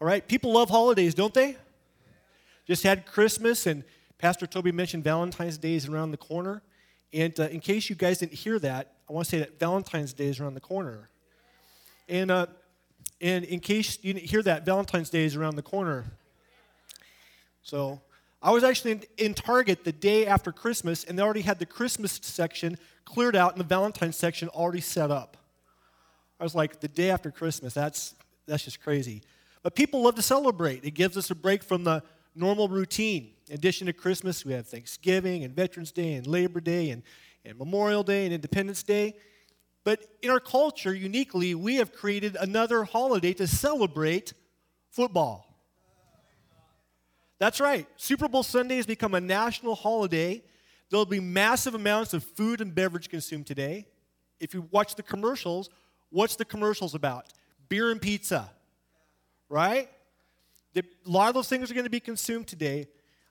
All right, people love holidays, don't they? Just had Christmas, and Pastor Toby mentioned Valentine's Day is around the corner. And uh, in case you guys didn't hear that, I want to say that Valentine's Day is around the corner. And, uh, and in case you didn't hear that, Valentine's Day is around the corner. So I was actually in, in Target the day after Christmas, and they already had the Christmas section cleared out and the Valentine's section already set up. I was like, the day after Christmas, that's, that's just crazy. But people love to celebrate. It gives us a break from the normal routine. In addition to Christmas, we have Thanksgiving and Veterans Day and Labor Day and, and Memorial Day and Independence Day. But in our culture, uniquely, we have created another holiday to celebrate football. That's right. Super Bowl Sunday has become a national holiday. There'll be massive amounts of food and beverage consumed today. If you watch the commercials, what's the commercials about? Beer and pizza, right? The, a lot of those things are going to be consumed today,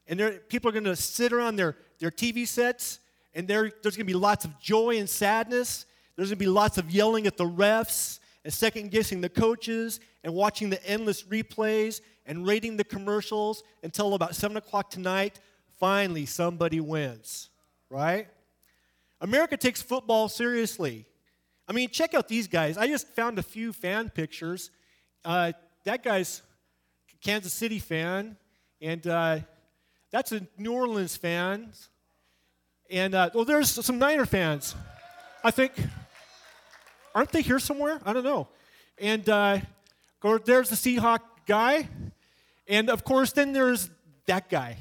and people are going to sit around their, their TV sets, and there's going to be lots of joy and sadness. There's going to be lots of yelling at the refs and second guessing the coaches and watching the endless replays and rating the commercials until about 7 o'clock tonight. Finally, somebody wins, right? America takes football seriously. I mean, check out these guys. I just found a few fan pictures. Uh, that guy's Kansas City fan, and uh, that's a New Orleans fan. And uh, well, there's some Niner fans. I think, aren't they here somewhere? I don't know. And uh, there's the Seahawk guy, and of course, then there's that guy.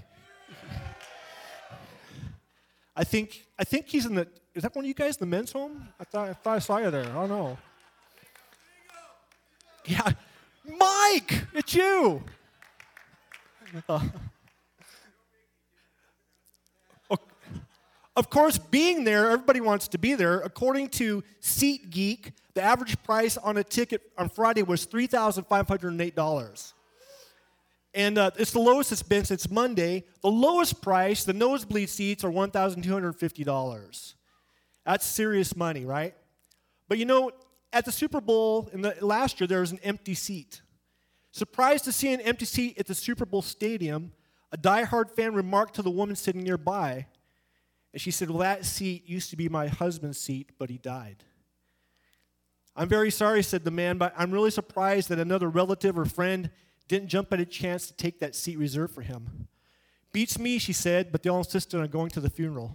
I think I think he's in the. Is that one of you guys the men's home? I thought I, thought I saw you there. I don't know. Yeah, Mike, it's you. Uh, of course, being there, everybody wants to be there. According to SeatGeek, the average price on a ticket on Friday was $3,508. And uh, it's the lowest it's been since Monday. The lowest price, the nosebleed seats, are $1,250. That's serious money, right? But you know, at the Super Bowl in the, last year, there was an empty seat. Surprised to see an empty seat at the Super Bowl stadium, a die-hard fan remarked to the woman sitting nearby, and she said, Well, that seat used to be my husband's seat, but he died. I'm very sorry, said the man, but I'm really surprised that another relative or friend didn't jump at a chance to take that seat reserved for him. Beats me, she said, but they all insisted on going to the funeral.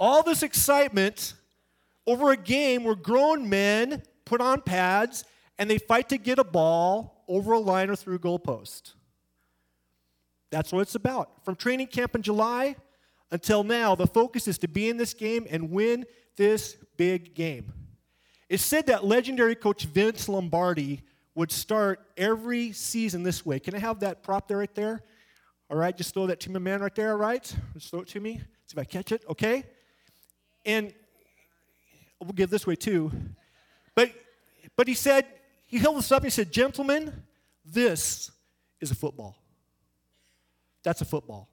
All this excitement over a game where grown men put on pads and they fight to get a ball over a line or through a goalpost. That's what it's about. From training camp in July until now, the focus is to be in this game and win this big game. It's said that legendary coach Vince Lombardi would start every season this way. Can I have that prop there right there? All right, just throw that to my man right there, all right? Just throw it to me. See if I catch it, okay? And we'll give this way too. But, but he said, he held this up and he said, Gentlemen, this is a football. That's a football.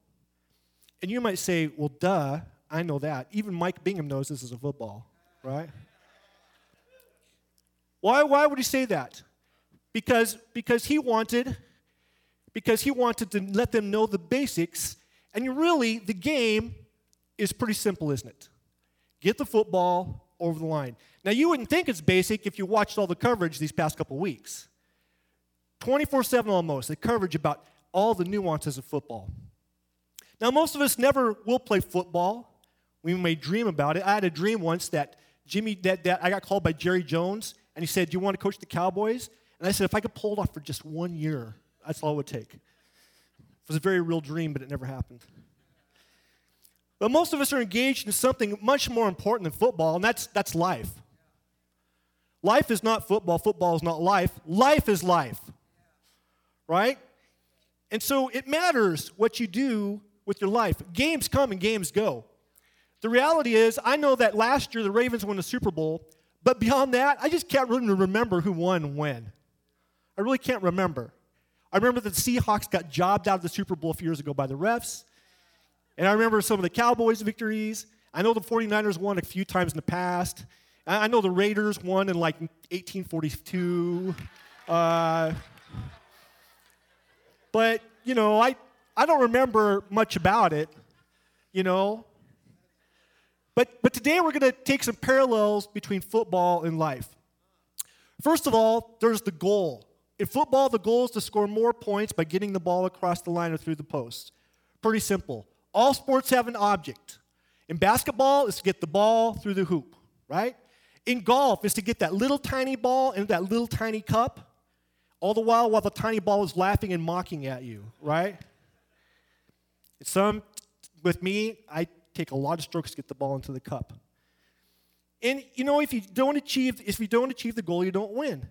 And you might say, Well, duh, I know that. Even Mike Bingham knows this is a football, right? Why, why would he say that? Because, because he wanted because he wanted to let them know the basics. And really, the game is pretty simple, isn't it? Get the football over the line. Now, you wouldn't think it's basic if you watched all the coverage these past couple weeks. 24 7 almost, the coverage about all the nuances of football. Now, most of us never will play football. We may dream about it. I had a dream once that Jimmy, that, that I got called by Jerry Jones, and he said, Do you want to coach the Cowboys? And I said, If I could pull it off for just one year, that's all it would take. It was a very real dream, but it never happened. But most of us are engaged in something much more important than football, and that's, that's life. Life is not football, football is not life. Life is life, right? And so it matters what you do with your life. Games come and games go. The reality is, I know that last year the Ravens won the Super Bowl, but beyond that, I just can't really remember who won when. I really can't remember. I remember that the Seahawks got jobbed out of the Super Bowl a few years ago by the refs. And I remember some of the Cowboys' victories. I know the 49ers won a few times in the past. I know the Raiders won in like 1842. Uh, but, you know, I, I don't remember much about it, you know. But, but today we're going to take some parallels between football and life. First of all, there's the goal. In football, the goal is to score more points by getting the ball across the line or through the post. Pretty simple. All sports have an object. In basketball, it's to get the ball through the hoop, right? In golf, it's to get that little tiny ball in that little tiny cup, all the while while the tiny ball is laughing and mocking at you, right? Some, with me, I take a lot of strokes to get the ball into the cup. And you know, if you don't achieve, if you don't achieve the goal, you don't win.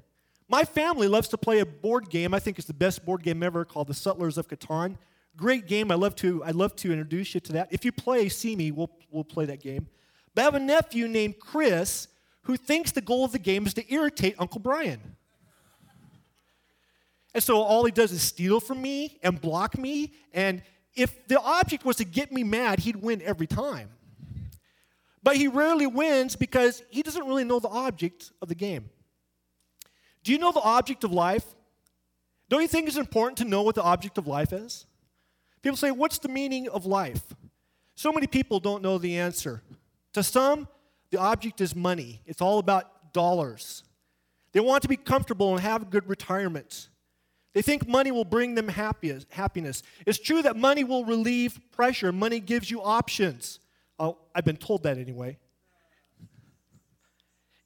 My family loves to play a board game. I think it's the best board game ever called the Settlers of Catan. Great game. I love to, I love to introduce you to that. If you play, see me, we'll, we'll play that game. But I have a nephew named Chris who thinks the goal of the game is to irritate Uncle Brian. And so all he does is steal from me and block me. And if the object was to get me mad, he'd win every time. But he rarely wins because he doesn't really know the object of the game. Do you know the object of life? Don't you think it's important to know what the object of life is? People say, What's the meaning of life? So many people don't know the answer. To some, the object is money, it's all about dollars. They want to be comfortable and have good retirement. They think money will bring them happiness. It's true that money will relieve pressure, money gives you options. Oh, I've been told that anyway.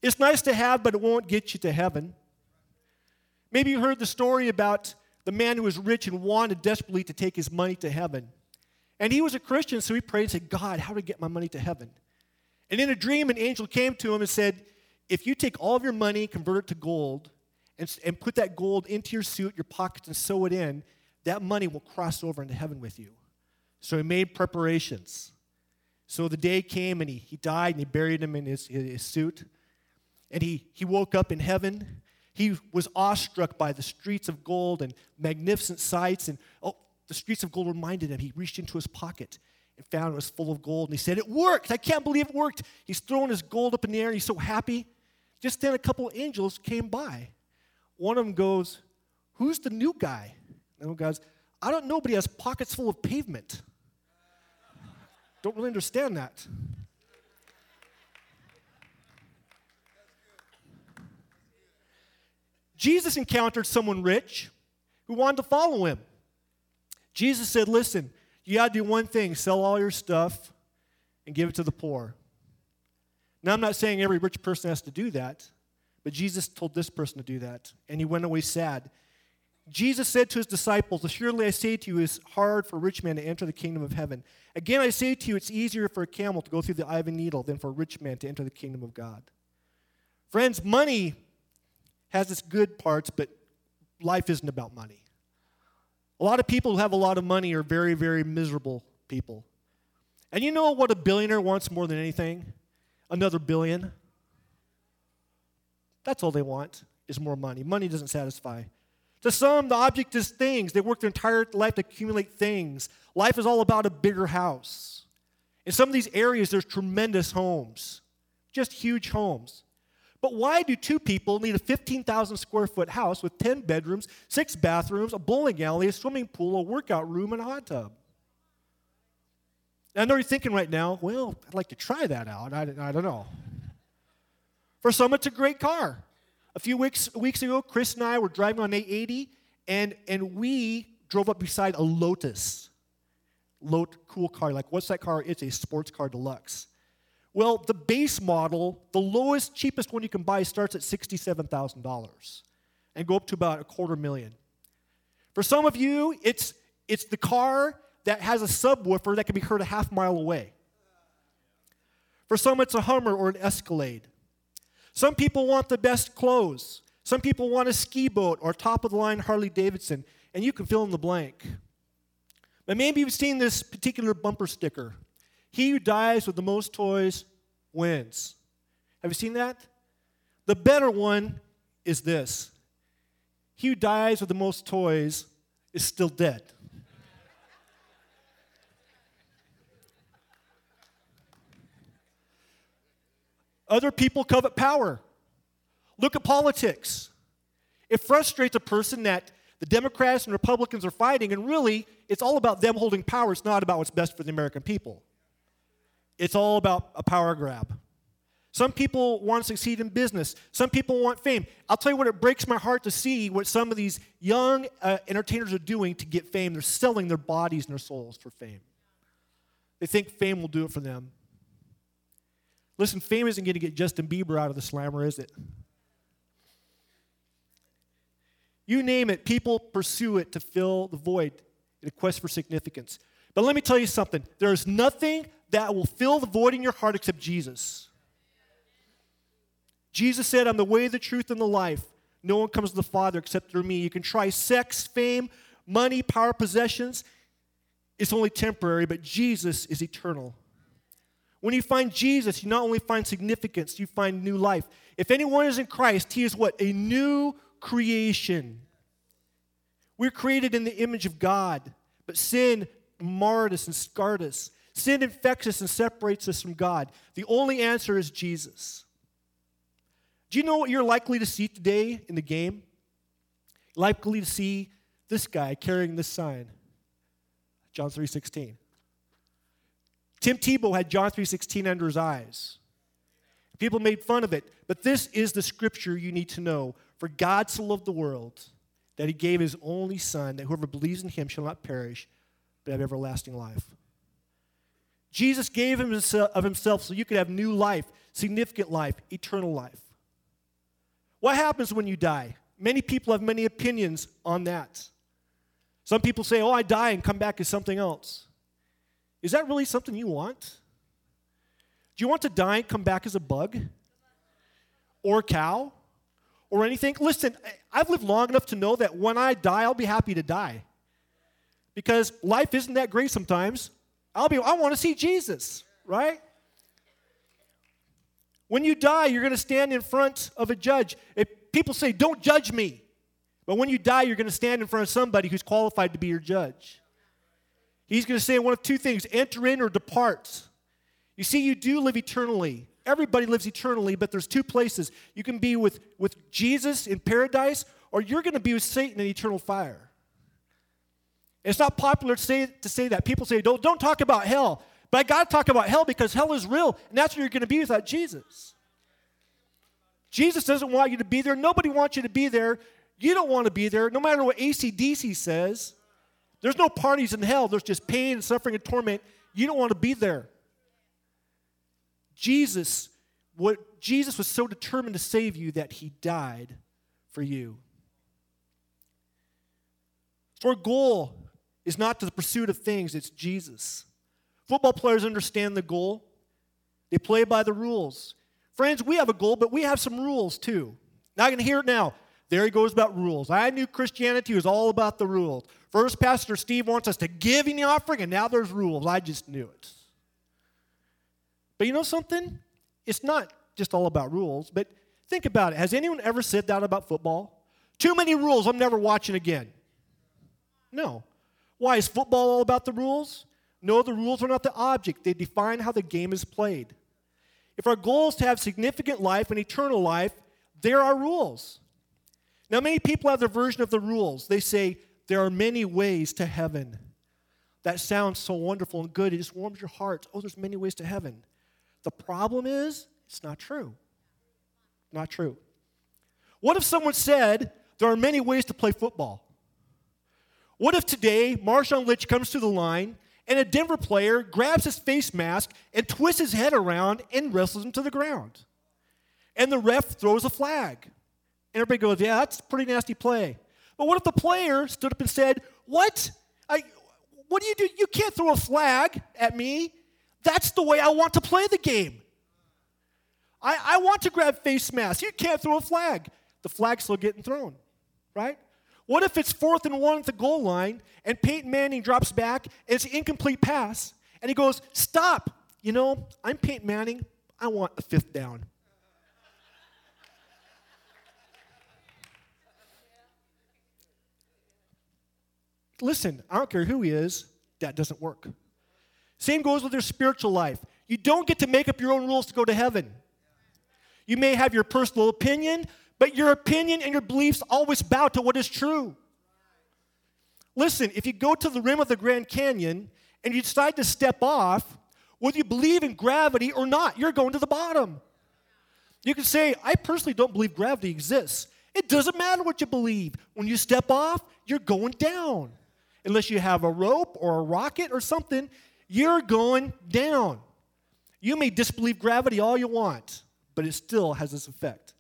It's nice to have, but it won't get you to heaven. Maybe you heard the story about the man who was rich and wanted desperately to take his money to heaven. And he was a Christian, so he prayed and said, God, how do I get my money to heaven? And in a dream, an angel came to him and said, If you take all of your money, convert it to gold, and, and put that gold into your suit, your pockets, and sew it in, that money will cross over into heaven with you. So he made preparations. So the day came and he, he died and he buried him in his, his suit. And he, he woke up in heaven he was awestruck by the streets of gold and magnificent sights. And oh, the streets of gold reminded him. He reached into his pocket and found it was full of gold. And he said, It worked. I can't believe it worked. He's throwing his gold up in the air. And he's so happy. Just then, a couple angels came by. One of them goes, Who's the new guy? And one goes, I don't know, but he has pockets full of pavement. Don't really understand that. Jesus encountered someone rich who wanted to follow him. Jesus said, Listen, you got to do one thing sell all your stuff and give it to the poor. Now, I'm not saying every rich person has to do that, but Jesus told this person to do that, and he went away sad. Jesus said to his disciples, Assuredly I say to you, it's hard for a rich man to enter the kingdom of heaven. Again, I say to you, it's easier for a camel to go through the eye of a needle than for a rich man to enter the kingdom of God. Friends, money has its good parts, but life isn't about money. A lot of people who have a lot of money are very, very miserable people. And you know what a billionaire wants more than anything? Another billion. That's all they want is more money. Money doesn't satisfy. To some, the object is things. They work their entire life to accumulate things. Life is all about a bigger house. In some of these areas, there's tremendous homes, just huge homes. But why do two people need a 15,000 square foot house with 10 bedrooms, six bathrooms, a bowling alley, a swimming pool, a workout room, and a hot tub? I know you're thinking right now, well, I'd like to try that out. I, I don't know. For some, it's a great car. A few weeks, weeks ago, Chris and I were driving on 880, and, and we drove up beside a Lotus. Lot, cool car. Like, what's that car? It's a sports car deluxe. Well, the base model, the lowest, cheapest one you can buy, starts at $67,000 and go up to about a quarter million. For some of you, it's, it's the car that has a subwoofer that can be heard a half mile away. For some, it's a Hummer or an Escalade. Some people want the best clothes. Some people want a ski boat or top of the line Harley Davidson, and you can fill in the blank. But maybe you've seen this particular bumper sticker he who dies with the most toys wins. Have you seen that? The better one is this He who dies with the most toys is still dead. Other people covet power. Look at politics. It frustrates a person that the Democrats and Republicans are fighting, and really, it's all about them holding power. It's not about what's best for the American people. It's all about a power grab. Some people want to succeed in business. Some people want fame. I'll tell you what, it breaks my heart to see what some of these young uh, entertainers are doing to get fame. They're selling their bodies and their souls for fame. They think fame will do it for them. Listen, fame isn't going to get Justin Bieber out of the slammer, is it? You name it, people pursue it to fill the void in a quest for significance. But let me tell you something there is nothing that will fill the void in your heart except Jesus. Jesus said, I'm the way, the truth, and the life. No one comes to the Father except through me. You can try sex, fame, money, power, possessions. It's only temporary, but Jesus is eternal. When you find Jesus, you not only find significance, you find new life. If anyone is in Christ, he is what? A new creation. We're created in the image of God, but sin marred us and scarred us. Sin infects us and separates us from God. The only answer is Jesus. Do you know what you're likely to see today in the game? Likely to see this guy carrying this sign. John 3:16. Tim Tebow had John 3:16 under his eyes. People made fun of it, but this is the scripture you need to know. For God so loved the world that he gave his only son that whoever believes in him shall not perish but have everlasting life. Jesus gave him uh, of himself so you could have new life, significant life, eternal life. What happens when you die? Many people have many opinions on that. Some people say, oh, I die and come back as something else. Is that really something you want? Do you want to die and come back as a bug? Or a cow? Or anything? Listen, I've lived long enough to know that when I die, I'll be happy to die. Because life isn't that great sometimes. I'll be, I want to see Jesus, right? When you die, you're going to stand in front of a judge. If people say, Don't judge me. But when you die, you're going to stand in front of somebody who's qualified to be your judge. He's going to say one of two things enter in or depart. You see, you do live eternally. Everybody lives eternally, but there's two places. You can be with, with Jesus in paradise, or you're going to be with Satan in eternal fire. It's not popular to say, to say that. People say, don't, don't talk about hell. But I got to talk about hell because hell is real, and that's where you're going to be without Jesus. Jesus doesn't want you to be there. Nobody wants you to be there. You don't want to be there, no matter what ACDC says. There's no parties in hell. There's just pain and suffering and torment. You don't want to be there. Jesus, what Jesus was so determined to save you that he died for you. So our goal is not to the pursuit of things, it's Jesus. Football players understand the goal, they play by the rules. Friends, we have a goal, but we have some rules too. Now I can hear it now. There he goes about rules. I knew Christianity was all about the rules. First, Pastor Steve wants us to give in the offering, and now there's rules. I just knew it. But you know something? It's not just all about rules, but think about it. Has anyone ever said that about football? Too many rules, I'm never watching again. No. Why? Is football all about the rules? No, the rules are not the object, they define how the game is played. If our goal is to have significant life and eternal life, there are rules. Now, many people have their version of the rules. They say, there are many ways to heaven. That sounds so wonderful and good. It just warms your heart. Oh, there's many ways to heaven. The problem is, it's not true. Not true. What if someone said, there are many ways to play football? What if today Marshawn Lynch comes to the line and a Denver player grabs his face mask and twists his head around and wrestles him to the ground. And the ref throws a flag. And everybody goes, Yeah, that's pretty nasty play. But what if the player stood up and said, What? I, what do you do? You can't throw a flag at me. That's the way I want to play the game. I, I want to grab face mask. You can't throw a flag. The flag's still getting thrown, right? What if it's fourth and one at the goal line and Peyton Manning drops back and it's an incomplete pass and he goes, Stop. You know, I'm Peyton Manning. I want a fifth down. Listen, I don't care who he is, that doesn't work. Same goes with your spiritual life. You don't get to make up your own rules to go to heaven. You may have your personal opinion, but your opinion and your beliefs always bow to what is true. Listen, if you go to the rim of the Grand Canyon and you decide to step off, whether you believe in gravity or not, you're going to the bottom. You can say, I personally don't believe gravity exists. It doesn't matter what you believe. When you step off, you're going down. Unless you have a rope or a rocket or something, you're going down. You may disbelieve gravity all you want, but it still has its effect.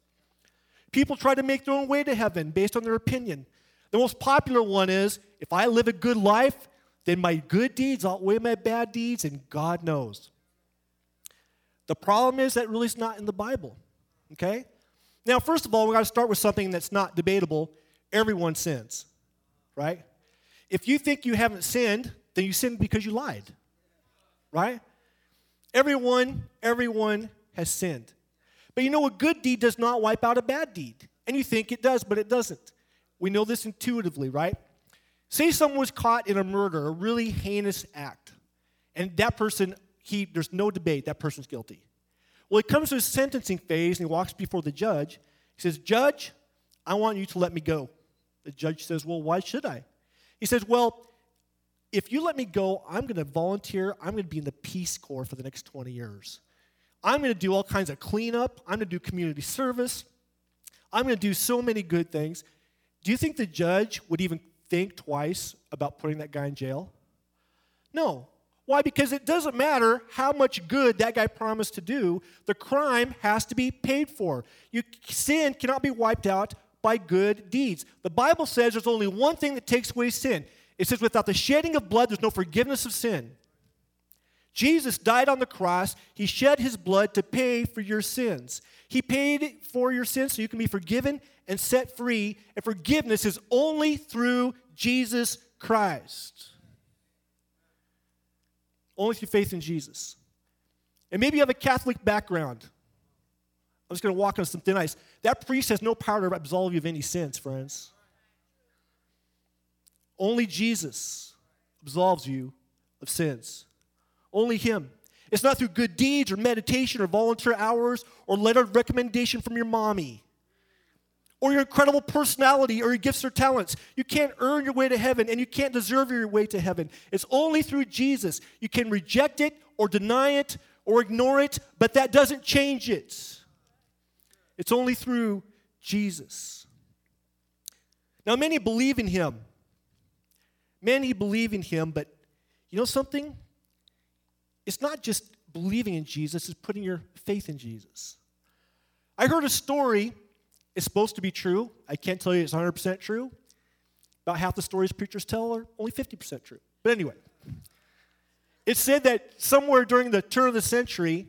People try to make their own way to heaven based on their opinion. The most popular one is if I live a good life, then my good deeds outweigh my bad deeds, and God knows. The problem is that really is not in the Bible. Okay? Now, first of all, we got to start with something that's not debatable. Everyone sins, right? If you think you haven't sinned, then you sinned because you lied, right? Everyone, everyone has sinned. But you know, a good deed does not wipe out a bad deed. And you think it does, but it doesn't. We know this intuitively, right? Say someone was caught in a murder, a really heinous act, and that person, he, there's no debate, that person's guilty. Well, it comes to his sentencing phase and he walks before the judge. He says, Judge, I want you to let me go. The judge says, Well, why should I? He says, Well, if you let me go, I'm going to volunteer. I'm going to be in the Peace Corps for the next 20 years. I'm going to do all kinds of cleanup. I'm going to do community service. I'm going to do so many good things. Do you think the judge would even think twice about putting that guy in jail? No. Why? Because it doesn't matter how much good that guy promised to do, the crime has to be paid for. You, sin cannot be wiped out by good deeds. The Bible says there's only one thing that takes away sin. It says, without the shedding of blood, there's no forgiveness of sin. Jesus died on the cross. He shed his blood to pay for your sins. He paid for your sins so you can be forgiven and set free. And forgiveness is only through Jesus Christ. Only through faith in Jesus. And maybe you have a Catholic background. I'm just going to walk on some thin ice. That priest has no power to absolve you of any sins, friends. Only Jesus absolves you of sins. Only Him. It's not through good deeds or meditation or volunteer hours or letter of recommendation from your mommy or your incredible personality or your gifts or talents. You can't earn your way to heaven and you can't deserve your way to heaven. It's only through Jesus. You can reject it or deny it or ignore it, but that doesn't change it. It's only through Jesus. Now, many believe in him. Many believe in him, but you know something? It's not just believing in Jesus, it's putting your faith in Jesus. I heard a story it's supposed to be true. I can't tell you it's 100% true. About half the stories preachers tell are only 50% true. But anyway, it said that somewhere during the turn of the century,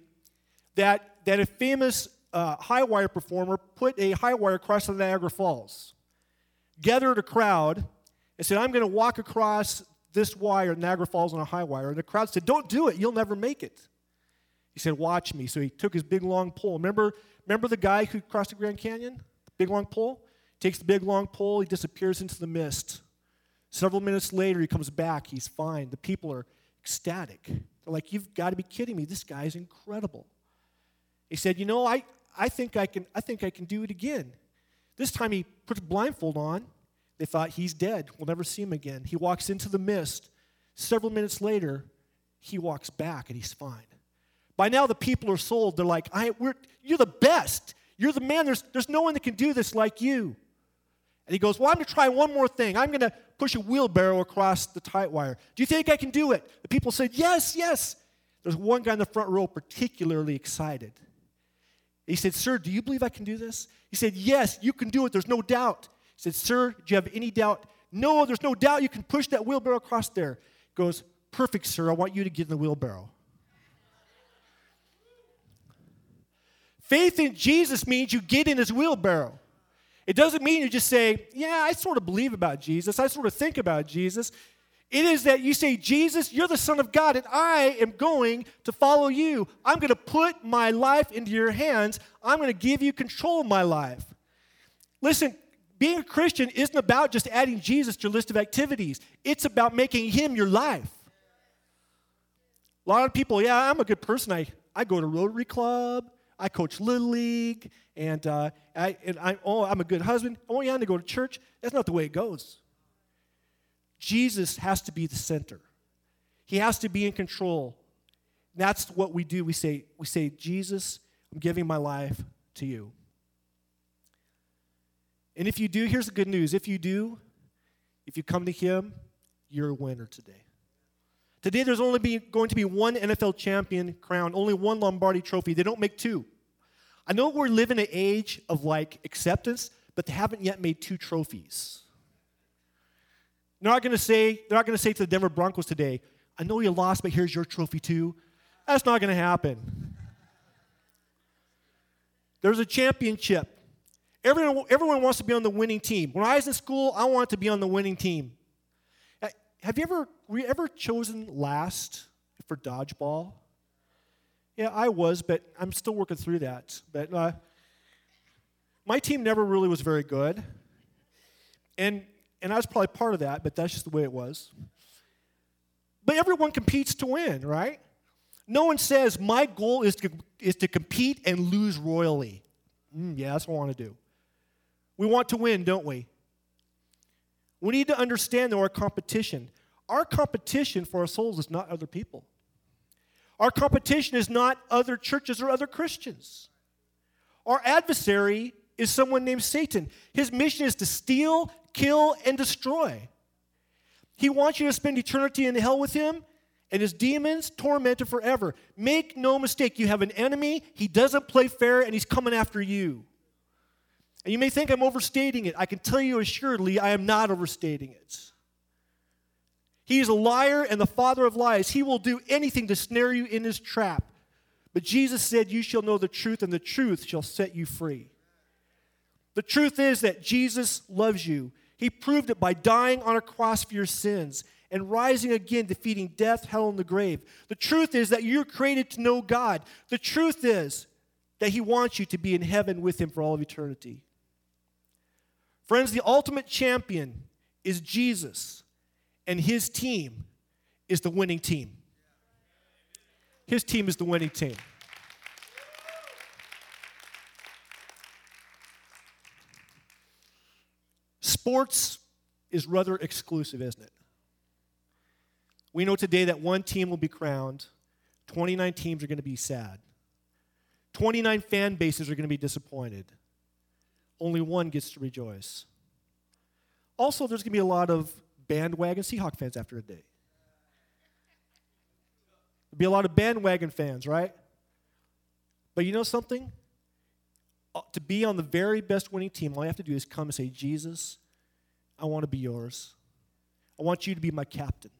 that, that a famous uh, high wire performer put a high wire across the Niagara Falls, gathered a crowd, and said, I'm going to walk across this wire, Niagara Falls, on a high wire. And the crowd said, Don't do it, you'll never make it. He said, Watch me. So he took his big long pole. Remember, remember the guy who crossed the Grand Canyon? The Big long pole. Takes the big long pole, he disappears into the mist. Several minutes later, he comes back. He's fine. The people are ecstatic. They're like, You've got to be kidding me. This guy is incredible. He said, You know, I, I, think I, can, I think I can do it again. This time he puts a blindfold on. They thought, He's dead. We'll never see him again. He walks into the mist. Several minutes later, he walks back and he's fine. By now, the people are sold. They're like, You're the best. You're the man. There's, there's no one that can do this like you. And he goes, Well, I'm going to try one more thing. I'm going to push a wheelbarrow across the tight wire. Do you think I can do it? The people said, Yes, yes. There's one guy in the front row particularly excited. He said, Sir, do you believe I can do this? He said, Yes, you can do it. There's no doubt. Said, Sir, do you have any doubt? No, there's no doubt you can push that wheelbarrow across there. He goes, Perfect, sir. I want you to get in the wheelbarrow. Faith in Jesus means you get in his wheelbarrow. It doesn't mean you just say, Yeah, I sort of believe about Jesus. I sort of think about Jesus. It is that you say, Jesus, you're the Son of God, and I am going to follow you. I'm going to put my life into your hands. I'm going to give you control of my life. Listen, being a Christian isn't about just adding Jesus to your list of activities, it's about making him your life. A lot of people, yeah, I'm a good person. I, I go to Rotary Club. I coach Little League, and, uh, I, and I, oh, I'm a good husband. Oh, yeah, to go to church. That's not the way it goes. Jesus has to be the center. He has to be in control. That's what we do. We say, we say, Jesus, I'm giving my life to you. And if you do, here's the good news. If you do, if you come to Him, you're a winner today. Today, there's only be, going to be one NFL champion crowned, only one Lombardi trophy. They don't make two. I know we're living an age of like acceptance, but they haven't yet made two trophies. They're not going to say, they're not going to say to the Denver Broncos today, I know you lost, but here's your trophy too. That's not going to happen. There's a championship. Everyone, everyone wants to be on the winning team. When I was in school, I wanted to be on the winning team. Have you ever, were you ever chosen last for dodgeball? Yeah, I was, but I'm still working through that. But uh, my team never really was very good. And, and I was probably part of that, but that's just the way it was. But everyone competes to win, right? No one says, my goal is to, is to compete and lose royally. Mm, yeah, that's what I want to do. We want to win, don't we? We need to understand, though, our competition. Our competition for our souls is not other people. Our competition is not other churches or other Christians. Our adversary is someone named Satan. His mission is to steal, kill, and destroy. He wants you to spend eternity in hell with him and his demons tormented forever. Make no mistake, you have an enemy, he doesn't play fair, and he's coming after you. And you may think I'm overstating it. I can tell you assuredly, I am not overstating it. He is a liar and the father of lies. He will do anything to snare you in his trap. But Jesus said, You shall know the truth, and the truth shall set you free. The truth is that Jesus loves you. He proved it by dying on a cross for your sins and rising again, defeating death, hell, and the grave. The truth is that you're created to know God. The truth is that He wants you to be in heaven with Him for all of eternity. Friends, the ultimate champion is Jesus, and his team is the winning team. His team is the winning team. Sports is rather exclusive, isn't it? We know today that one team will be crowned, 29 teams are going to be sad, 29 fan bases are going to be disappointed only one gets to rejoice. Also, there's going to be a lot of bandwagon Seahawk fans after a day. There'll be a lot of bandwagon fans, right? But you know something? Uh, to be on the very best winning team, all you have to do is come and say, Jesus, I want to be yours. I want you to be my captain.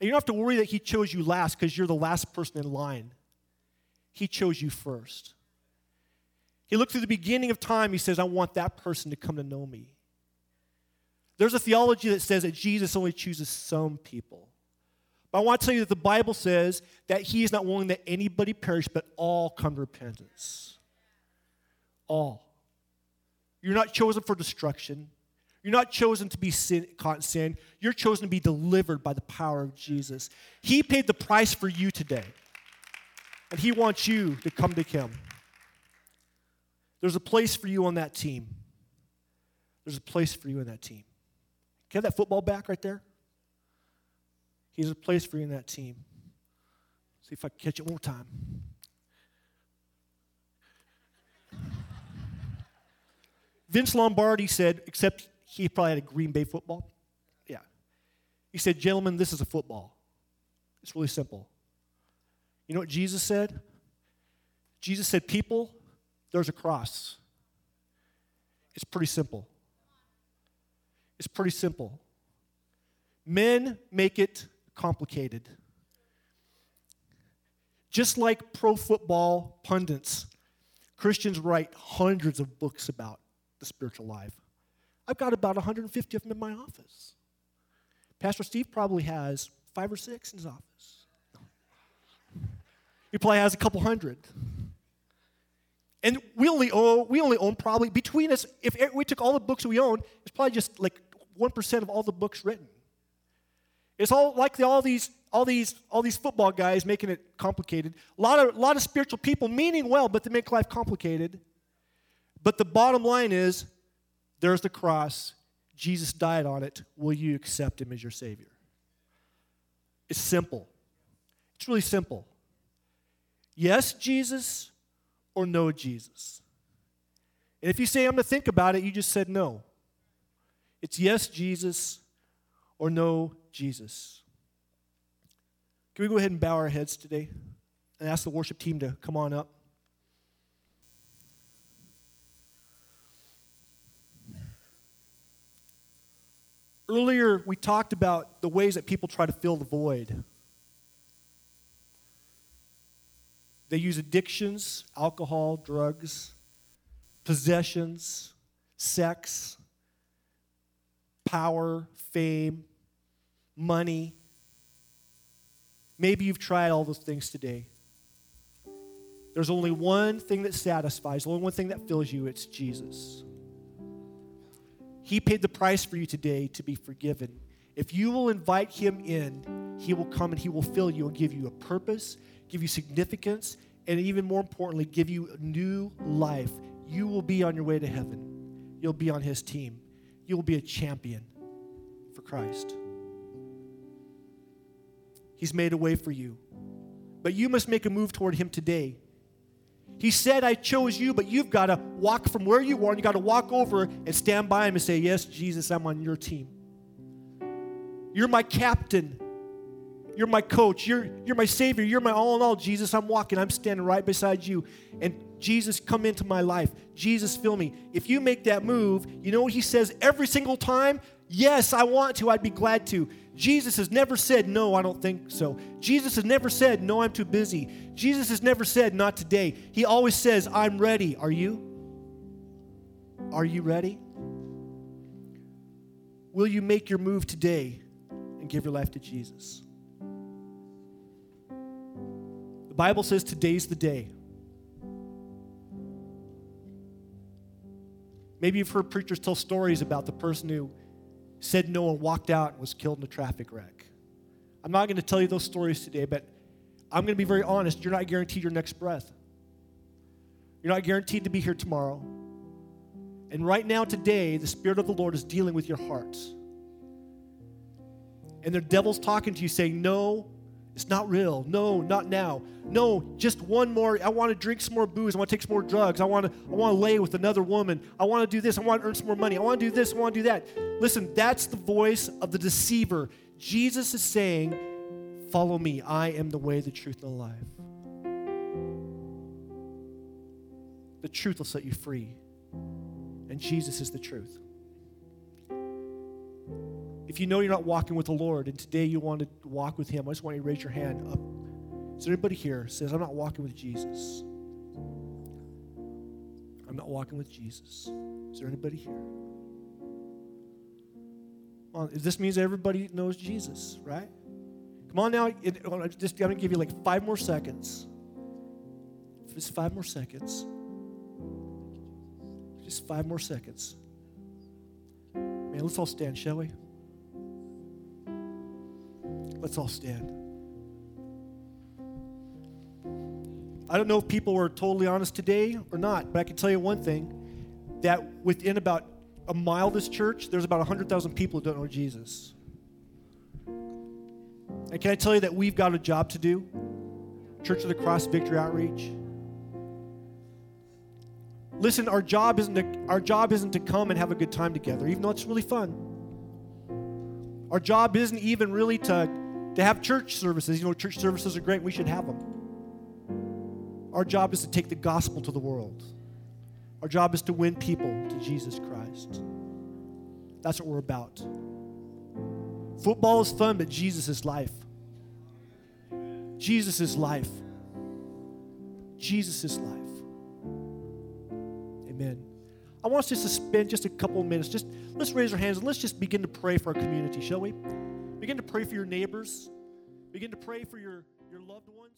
And you don't have to worry that he chose you last because you're the last person in line. He chose you first. He looked through the beginning of time. He says, I want that person to come to know me. There's a theology that says that Jesus only chooses some people. But I want to tell you that the Bible says that he is not willing that anybody perish, but all come to repentance. All. You're not chosen for destruction. You're not chosen to be sin, caught in sin. You're chosen to be delivered by the power of Jesus. He paid the price for you today. And he wants you to come to him. There's a place for you on that team. There's a place for you in that team. Have that football back right there? He's a place for you in that team. See if I can catch it one more time. Vince Lombardi said, except he probably had a Green Bay football. Yeah. He said, Gentlemen, this is a football. It's really simple. You know what Jesus said? Jesus said, People, there's a cross. It's pretty simple. It's pretty simple. Men make it complicated. Just like pro football pundits, Christians write hundreds of books about the spiritual life. I've got about 150 of them in my office. Pastor Steve probably has five or six in his office. He probably has a couple hundred. And we only own, we only own probably between us, if we took all the books we own, it's probably just like 1% of all the books written. It's all like the, all these all these, all these football guys making it complicated. A lot of, a lot of spiritual people meaning well, but they make life complicated. But the bottom line is there's the cross. Jesus died on it. Will you accept him as your Savior? It's simple. It's really simple. Yes, Jesus, or no, Jesus. And if you say, I'm going to think about it, you just said no. It's yes, Jesus, or no, Jesus. Can we go ahead and bow our heads today and ask the worship team to come on up? Earlier, we talked about the ways that people try to fill the void. They use addictions, alcohol, drugs, possessions, sex, power, fame, money. Maybe you've tried all those things today. There's only one thing that satisfies, only one thing that fills you it's Jesus. He paid the price for you today to be forgiven. If you will invite Him in, He will come and He will fill you and give you a purpose, give you significance, and even more importantly, give you new life. You will be on your way to heaven. You'll be on His team. You will be a champion for Christ. He's made a way for you. But you must make a move toward Him today. He said, I chose you, but you've got to walk from where you are and you've got to walk over and stand by him and say, Yes, Jesus, I'm on your team. You're my captain. You're my coach. You're, you're my savior. You're my all in all. Jesus, I'm walking. I'm standing right beside you. And Jesus, come into my life. Jesus, fill me. If you make that move, you know what he says every single time? Yes, I want to. I'd be glad to. Jesus has never said, No, I don't think so. Jesus has never said, No, I'm too busy. Jesus has never said, Not today. He always says, I'm ready. Are you? Are you ready? Will you make your move today and give your life to Jesus? Bible says today's the day. Maybe you've heard preachers tell stories about the person who said no and walked out and was killed in a traffic wreck. I'm not going to tell you those stories today, but I'm going to be very honest. You're not guaranteed your next breath. You're not guaranteed to be here tomorrow. And right now, today, the Spirit of the Lord is dealing with your hearts. And the devil's talking to you saying, No, it's not real. No, not now. No, just one more. I want to drink some more booze. I want to take some more drugs. I want to, I want to lay with another woman. I want to do this. I want to earn some more money. I want to do this. I want to do that. Listen, that's the voice of the deceiver. Jesus is saying, Follow me. I am the way, the truth, and the life. The truth will set you free. And Jesus is the truth. If you know you're not walking with the Lord and today you want to walk with Him, I just want you to raise your hand up. Is there anybody here says, I'm not walking with Jesus? I'm not walking with Jesus. Is there anybody here? Well, this means everybody knows Jesus, right? Come on now. It, just, I'm going to give you like five more seconds. Just five more seconds. Just five more seconds. Man, let's all stand, shall we? Let's all stand. I don't know if people were totally honest today or not, but I can tell you one thing that within about a mile of this church, there's about 100,000 people who don't know Jesus. And can I tell you that we've got a job to do? Church of the Cross Victory Outreach. Listen, our job isn't to, our job isn't to come and have a good time together, even though it's really fun. Our job isn't even really to to have church services. You know, church services are great, we should have them. Our job is to take the gospel to the world. Our job is to win people to Jesus Christ. That's what we're about. Football is fun, but Jesus is life. Jesus is life. Jesus is life. Amen. I want us just to spend just a couple minutes. Just let's raise our hands and let's just begin to pray for our community, shall we? Begin to pray for your neighbors. Begin to pray for your, your loved ones.